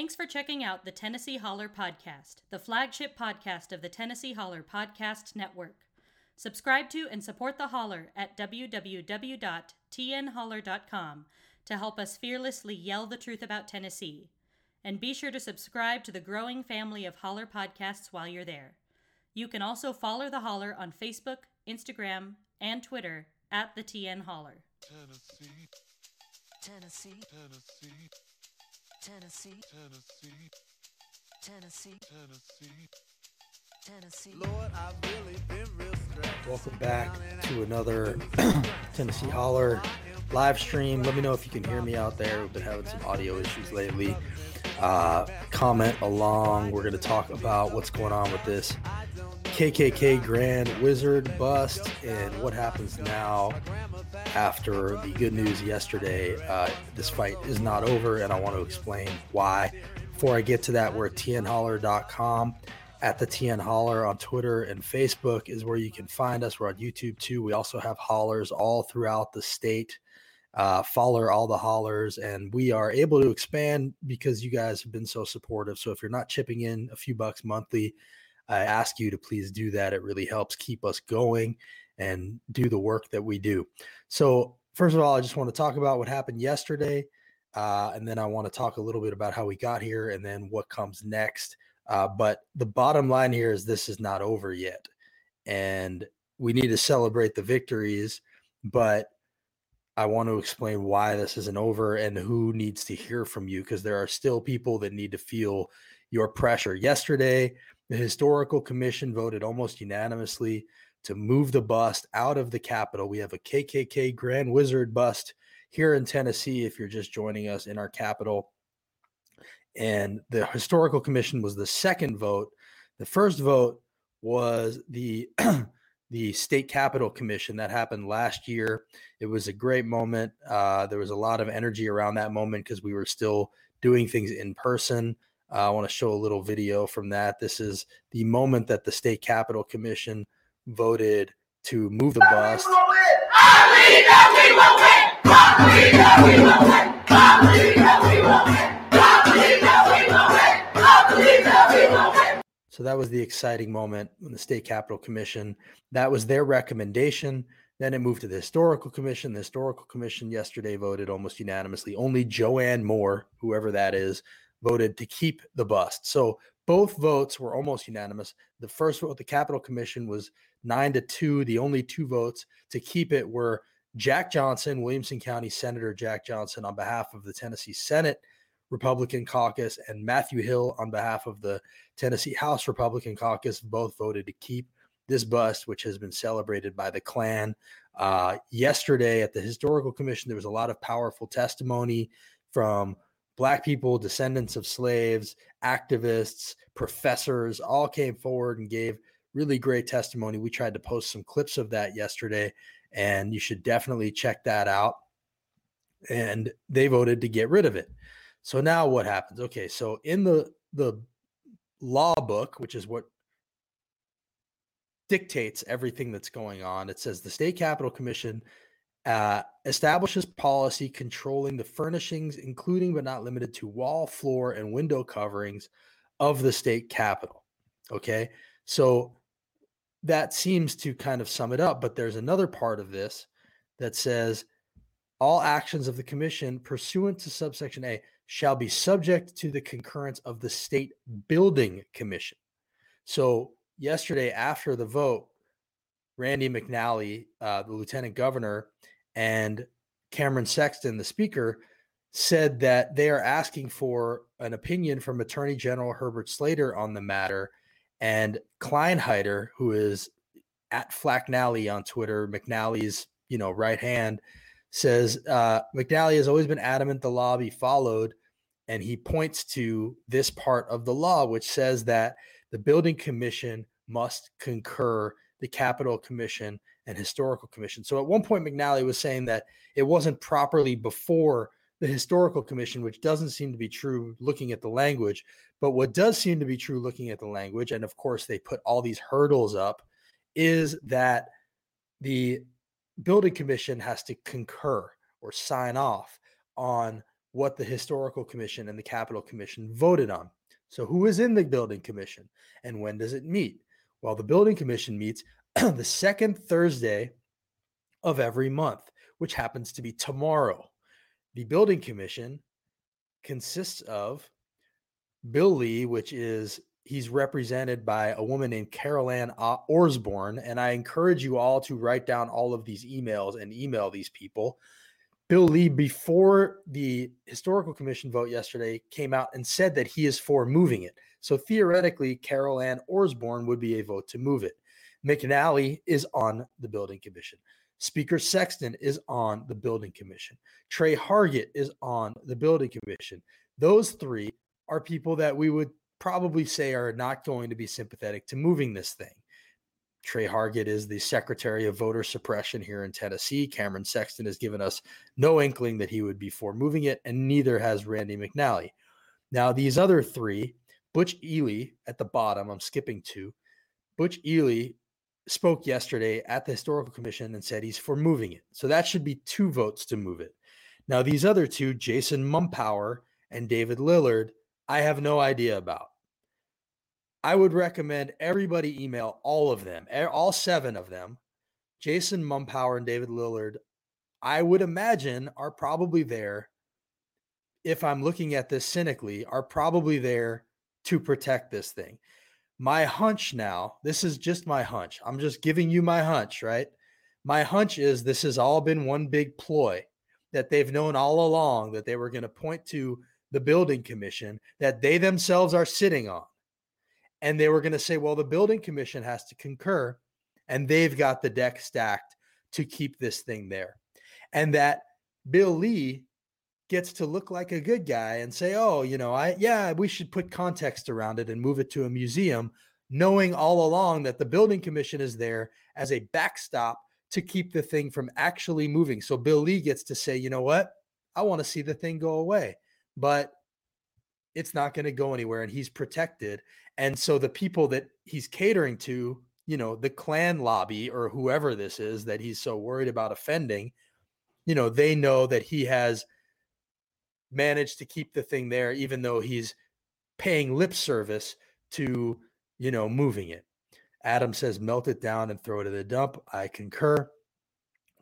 Thanks for checking out the Tennessee Holler Podcast, the flagship podcast of the Tennessee Holler Podcast Network. Subscribe to and support the Holler at www.tnholler.com to help us fearlessly yell the truth about Tennessee. And be sure to subscribe to the growing family of Holler podcasts while you're there. You can also follow the Holler on Facebook, Instagram, and Twitter at the TN Holler. Tennessee, Tennessee, Tennessee, Tennessee, Tennessee, Tennessee, Tennessee. Tennessee. Lord, I've really been real stressed. Welcome back to another Tennessee Holler live stream. Let me know if you can hear me out there. We've been having some audio issues lately. Uh, comment along. We're going to talk about what's going on with this KKK Grand Wizard bust and what happens now after the good news yesterday. Uh, this fight is not over, and I want to explain why. Before I get to that, we're at tnholler.com. At the TN Holler on Twitter and Facebook is where you can find us. We're on YouTube too. We also have hollers all throughout the state. Uh, follow all the hollers, and we are able to expand because you guys have been so supportive. So if you're not chipping in a few bucks monthly, I ask you to please do that. It really helps keep us going and do the work that we do. So, first of all, I just want to talk about what happened yesterday. Uh, and then I want to talk a little bit about how we got here and then what comes next. Uh, but the bottom line here is this is not over yet. And we need to celebrate the victories. But I want to explain why this isn't over and who needs to hear from you because there are still people that need to feel your pressure. Yesterday, the Historical Commission voted almost unanimously to move the bust out of the Capitol. We have a KKK Grand Wizard bust here in Tennessee, if you're just joining us in our capital. And the Historical Commission was the second vote. The first vote was the the State Capitol Commission that happened last year. It was a great moment. Uh, there was a lot of energy around that moment because we were still doing things in person. Uh, I want to show a little video from that. This is the moment that the State Capitol Commission voted to move the bus. So that was the exciting moment when the State Capitol Commission, that was their recommendation. Then it moved to the Historical Commission. The Historical Commission yesterday voted almost unanimously. Only Joanne Moore, whoever that is, voted to keep the bust. So both votes were almost unanimous. The first vote, the Capitol Commission, was nine to two. The only two votes to keep it were Jack Johnson, Williamson County Senator Jack Johnson, on behalf of the Tennessee Senate Republican Caucus, and Matthew Hill, on behalf of the Tennessee House Republican Caucus, both voted to keep this bust, which has been celebrated by the Klan. Uh, yesterday at the Historical Commission, there was a lot of powerful testimony from Black people, descendants of slaves, activists, professors, all came forward and gave really great testimony. We tried to post some clips of that yesterday, and you should definitely check that out. And they voted to get rid of it. So now what happens? Okay, so in the the law book, which is what dictates everything that's going on, it says the state capitol commission uh, establishes policy controlling the furnishings, including but not limited to wall, floor, and window coverings of the state capitol. Okay, so that seems to kind of sum it up. But there's another part of this that says all actions of the commission pursuant to subsection A shall be subject to the concurrence of the state building commission. So yesterday, after the vote, Randy McNally, uh, the lieutenant governor, and Cameron Sexton, the speaker, said that they are asking for an opinion from Attorney General Herbert Slatery on the matter. And Kleinheider, who is at Flacknally on Twitter, McNally's you know right hand, says uh, McNally has always been adamant the law be followed, and he points to this part of the law which says that the building commission must concur the Capitol Commission and Historical Commission. So at one point, McNally was saying that it wasn't properly before the Historical Commission, which doesn't seem to be true looking at the language. But what does seem to be true looking at the language, and of course, they put all these hurdles up, is that the building commission has to concur or sign off on what the historical commission and the capital commission voted on. So, who is in the building commission and when does it meet? Well, the building commission meets the second Thursday of every month, which happens to be tomorrow. The building commission consists of Bill Lee, which is he's represented by a woman named Carol Ann Orsborn. And I encourage you all to write down all of these emails and email these people. Bill Lee, before the historical commission vote yesterday, came out and said that he is for moving it. So theoretically, Carol Ann Orsborn would be a vote to move it. McNally is on the building commission. Speaker Sexton is on the building commission. Tre Hargett is on the building commission. Those three are people that we would probably say are not going to be sympathetic to moving this thing. Tre Hargett is the Secretary of Voter Suppression here in Tennessee. Cameron Sexton has given us no inkling that he would be for moving it, and neither has Randy McNally. Now, these other three, Butch Eley at the bottom, I'm skipping to. Butch Eley spoke yesterday at the Historical Commission and said he's for moving it. So that should be two votes to move it. Now, these other two, Jason Mumpower and David Lillard, I have no idea about. I would recommend everybody email all of them, all seven of them. Jason Mumpower and David Lillard, I would imagine, are probably there. If I'm looking at this cynically, are probably there to protect this thing. My hunch now, this is just my hunch. I'm just giving you my hunch, right? My hunch is this has all been one big ploy that they've known all along that they were going to point to the building commission that they themselves are sitting on. And they were going to say, well, the building commission has to concur and they've got the deck stacked to keep this thing there. And that Bill Lee gets to look like a good guy and say, oh, you know, I, yeah, we should put context around it and move it to a museum, knowing all along that the building commission is there as a backstop to keep the thing from actually moving. So Bill Lee gets to say, you know what? I want to see the thing go away, but it's not going to go anywhere and he's protected. And so the people that he's catering to, you know, the Klan lobby or whoever this is that he's so worried about offending, you know, they know that he has managed to keep the thing there, even though he's paying lip service to, you know, moving it. Adam says, melt it down and throw it in the dump. I concur.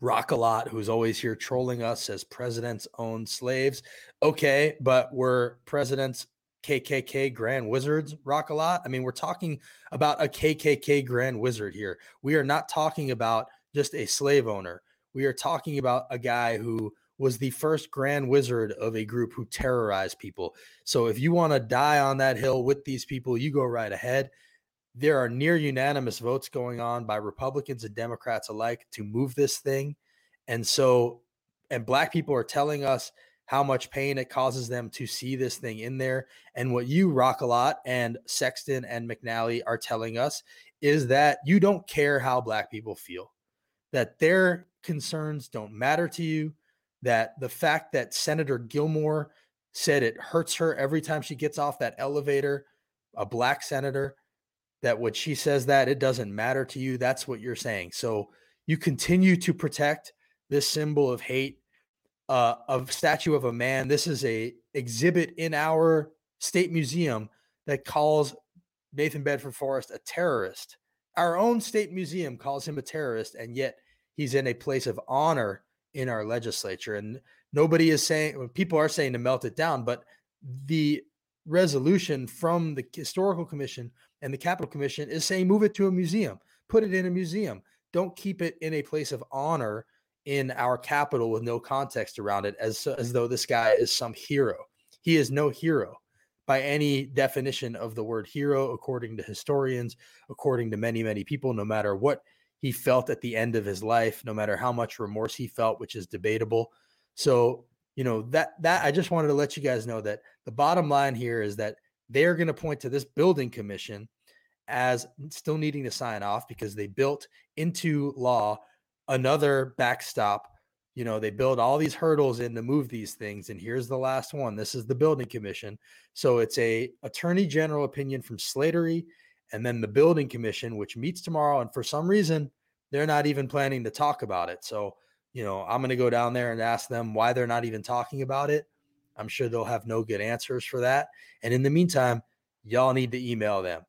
Rock a lot, who's always here trolling us, says presidents own slaves. Okay, but we're presidents KKK Grand Wizards rock a lot. I mean, we're talking about a KKK Grand Wizard here. We are not talking about just a slave owner. We are talking about a guy who was the first Grand Wizard of a group who terrorized people. So if you want to die on that hill with these people, you go right ahead. There are near unanimous votes going on by Republicans and Democrats alike to move this thing. And so, and black people are telling us how much pain it causes them to see this thing in there. And what you, Rock a Lot, and Sexton and McNally are telling us is that you don't care how black people feel, that their concerns don't matter to you, that the fact that Senator Gilmore said it hurts her every time she gets off that elevator, a black senator, that what she says that it doesn't matter to you. That's what you're saying. So you continue to protect this symbol of hate uh, a statue of a man. This is a exhibit in our state museum that calls Nathan Bedford Forrest a terrorist. Our own state museum calls him a terrorist, and yet he's in a place of honor in our legislature. And nobody is saying, people are saying to melt it down, but the resolution from the historical commission and the capital commission is saying move it to a museum, put it in a museum. Don't keep it in a place of honor in our capital with no context around it as as though this guy is some hero. He is no hero by any definition of the word hero according to historians, according to many many people no matter what he felt at the end of his life, no matter how much remorse he felt, which is debatable. So, you know, that that I just wanted to let you guys know that the bottom line here is that they're going to point to this building commission as still needing to sign off because they built into law another backstop. You know, they build all these hurdles in to move these things. And here's the last one. This is the building commission. So it's a attorney general opinion from Slatery and then the building commission, which meets tomorrow. And for some reason, they're not even planning to talk about it. So, you know, I'm going to go down there and ask them why they're not even talking about it. I'm sure they'll have no good answers for that. And in the meantime, y'all need to email them.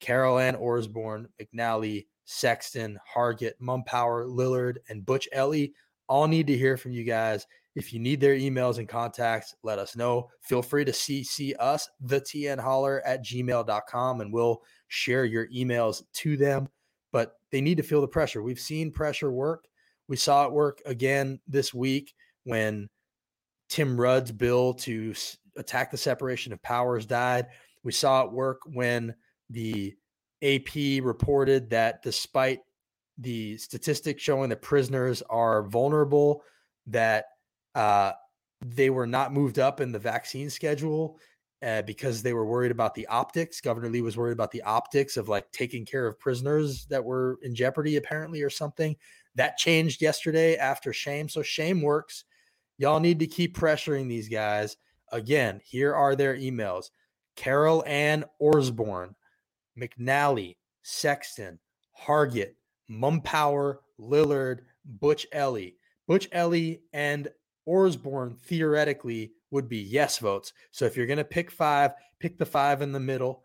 Carol Ann Osborne, McNally, Sexton, Hargett, Mumpower, Lillard, and Butch Eley all need to hear from you guys. If you need their emails and contacts, let us know. Feel free to CC us, the TN holler at gmail.com, and we'll share your emails to them. But they need to feel the pressure. We've seen pressure work. We saw it work again this week when Tim Rudd's bill to attack the separation of powers died. We saw it work when the AP reported that despite the statistics showing that prisoners are vulnerable, that uh, they were not moved up in the vaccine schedule uh, because they were worried about the optics. Governor Lee was worried about the optics of like taking care of prisoners that were in jeopardy, apparently, or something. That changed yesterday after shame. So shame works. Y'all need to keep pressuring these guys. Again, here are their emails Carol Ann Osborne, McNally, Sexton, Hargett, Mumpower, Lillard, Butch Eley. Butch Eley and Osborne theoretically would be yes votes. So if you're going to pick five, pick the five in the middle,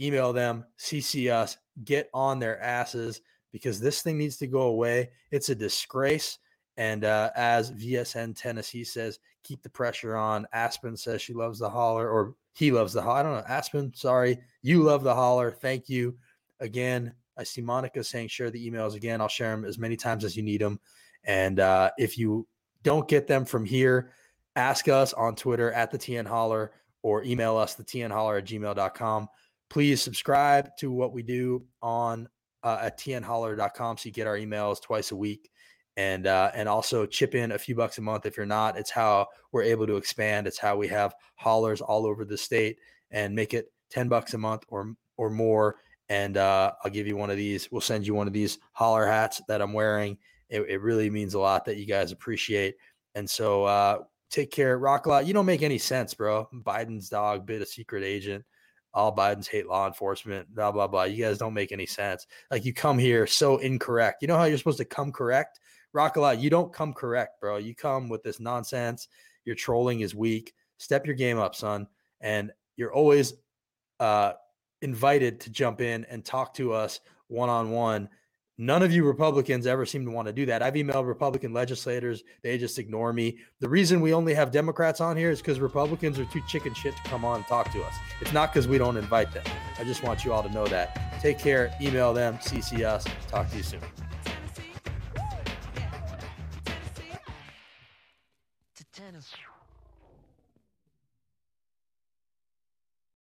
email them, CC us, get on their asses because this thing needs to go away. It's a disgrace. And uh, as VSN Tennessee says, keep the pressure on. Aspen says she loves the holler, or he loves the holler. I don't know. Aspen, sorry. You love the holler. Thank you. Again, I see Monica saying share the emails again. I'll share them as many times as you need them. And uh, if you don't get them from here, ask us on Twitter at the TN Holler or email us the TN Holler at gmail.com. Please subscribe to what we do on uh, at tnholler.com so you get our emails twice a week and uh, and also chip in a few bucks a month if you're not. It's how we're able to expand. It's how we have hollers all over the state and make it ten bucks a month or or more. And uh, I'll give you one of these. We'll send you one of these holler hats that I'm wearing. It, it really means a lot that you guys appreciate. And so uh, take care, rock a lot. You don't make any sense, bro. Biden's dog bit a secret agent. All Biden's hate law enforcement. Blah blah blah. You guys don't make any sense. Like you come here so incorrect. You know how you're supposed to come correct rock a lot. You don't come correct, bro. You come with this nonsense. Your trolling is weak. Step your game up, son. And you're always uh, invited to jump in and talk to us one on one. None of you Republicans ever seem to want to do that. I've emailed Republican legislators. They just ignore me. The reason we only have Democrats on here is because Republicans are too chicken shit to come on and talk to us. It's not because we don't invite them. I just want you all to know that. Take care. Email them, CC us. Talk to you soon.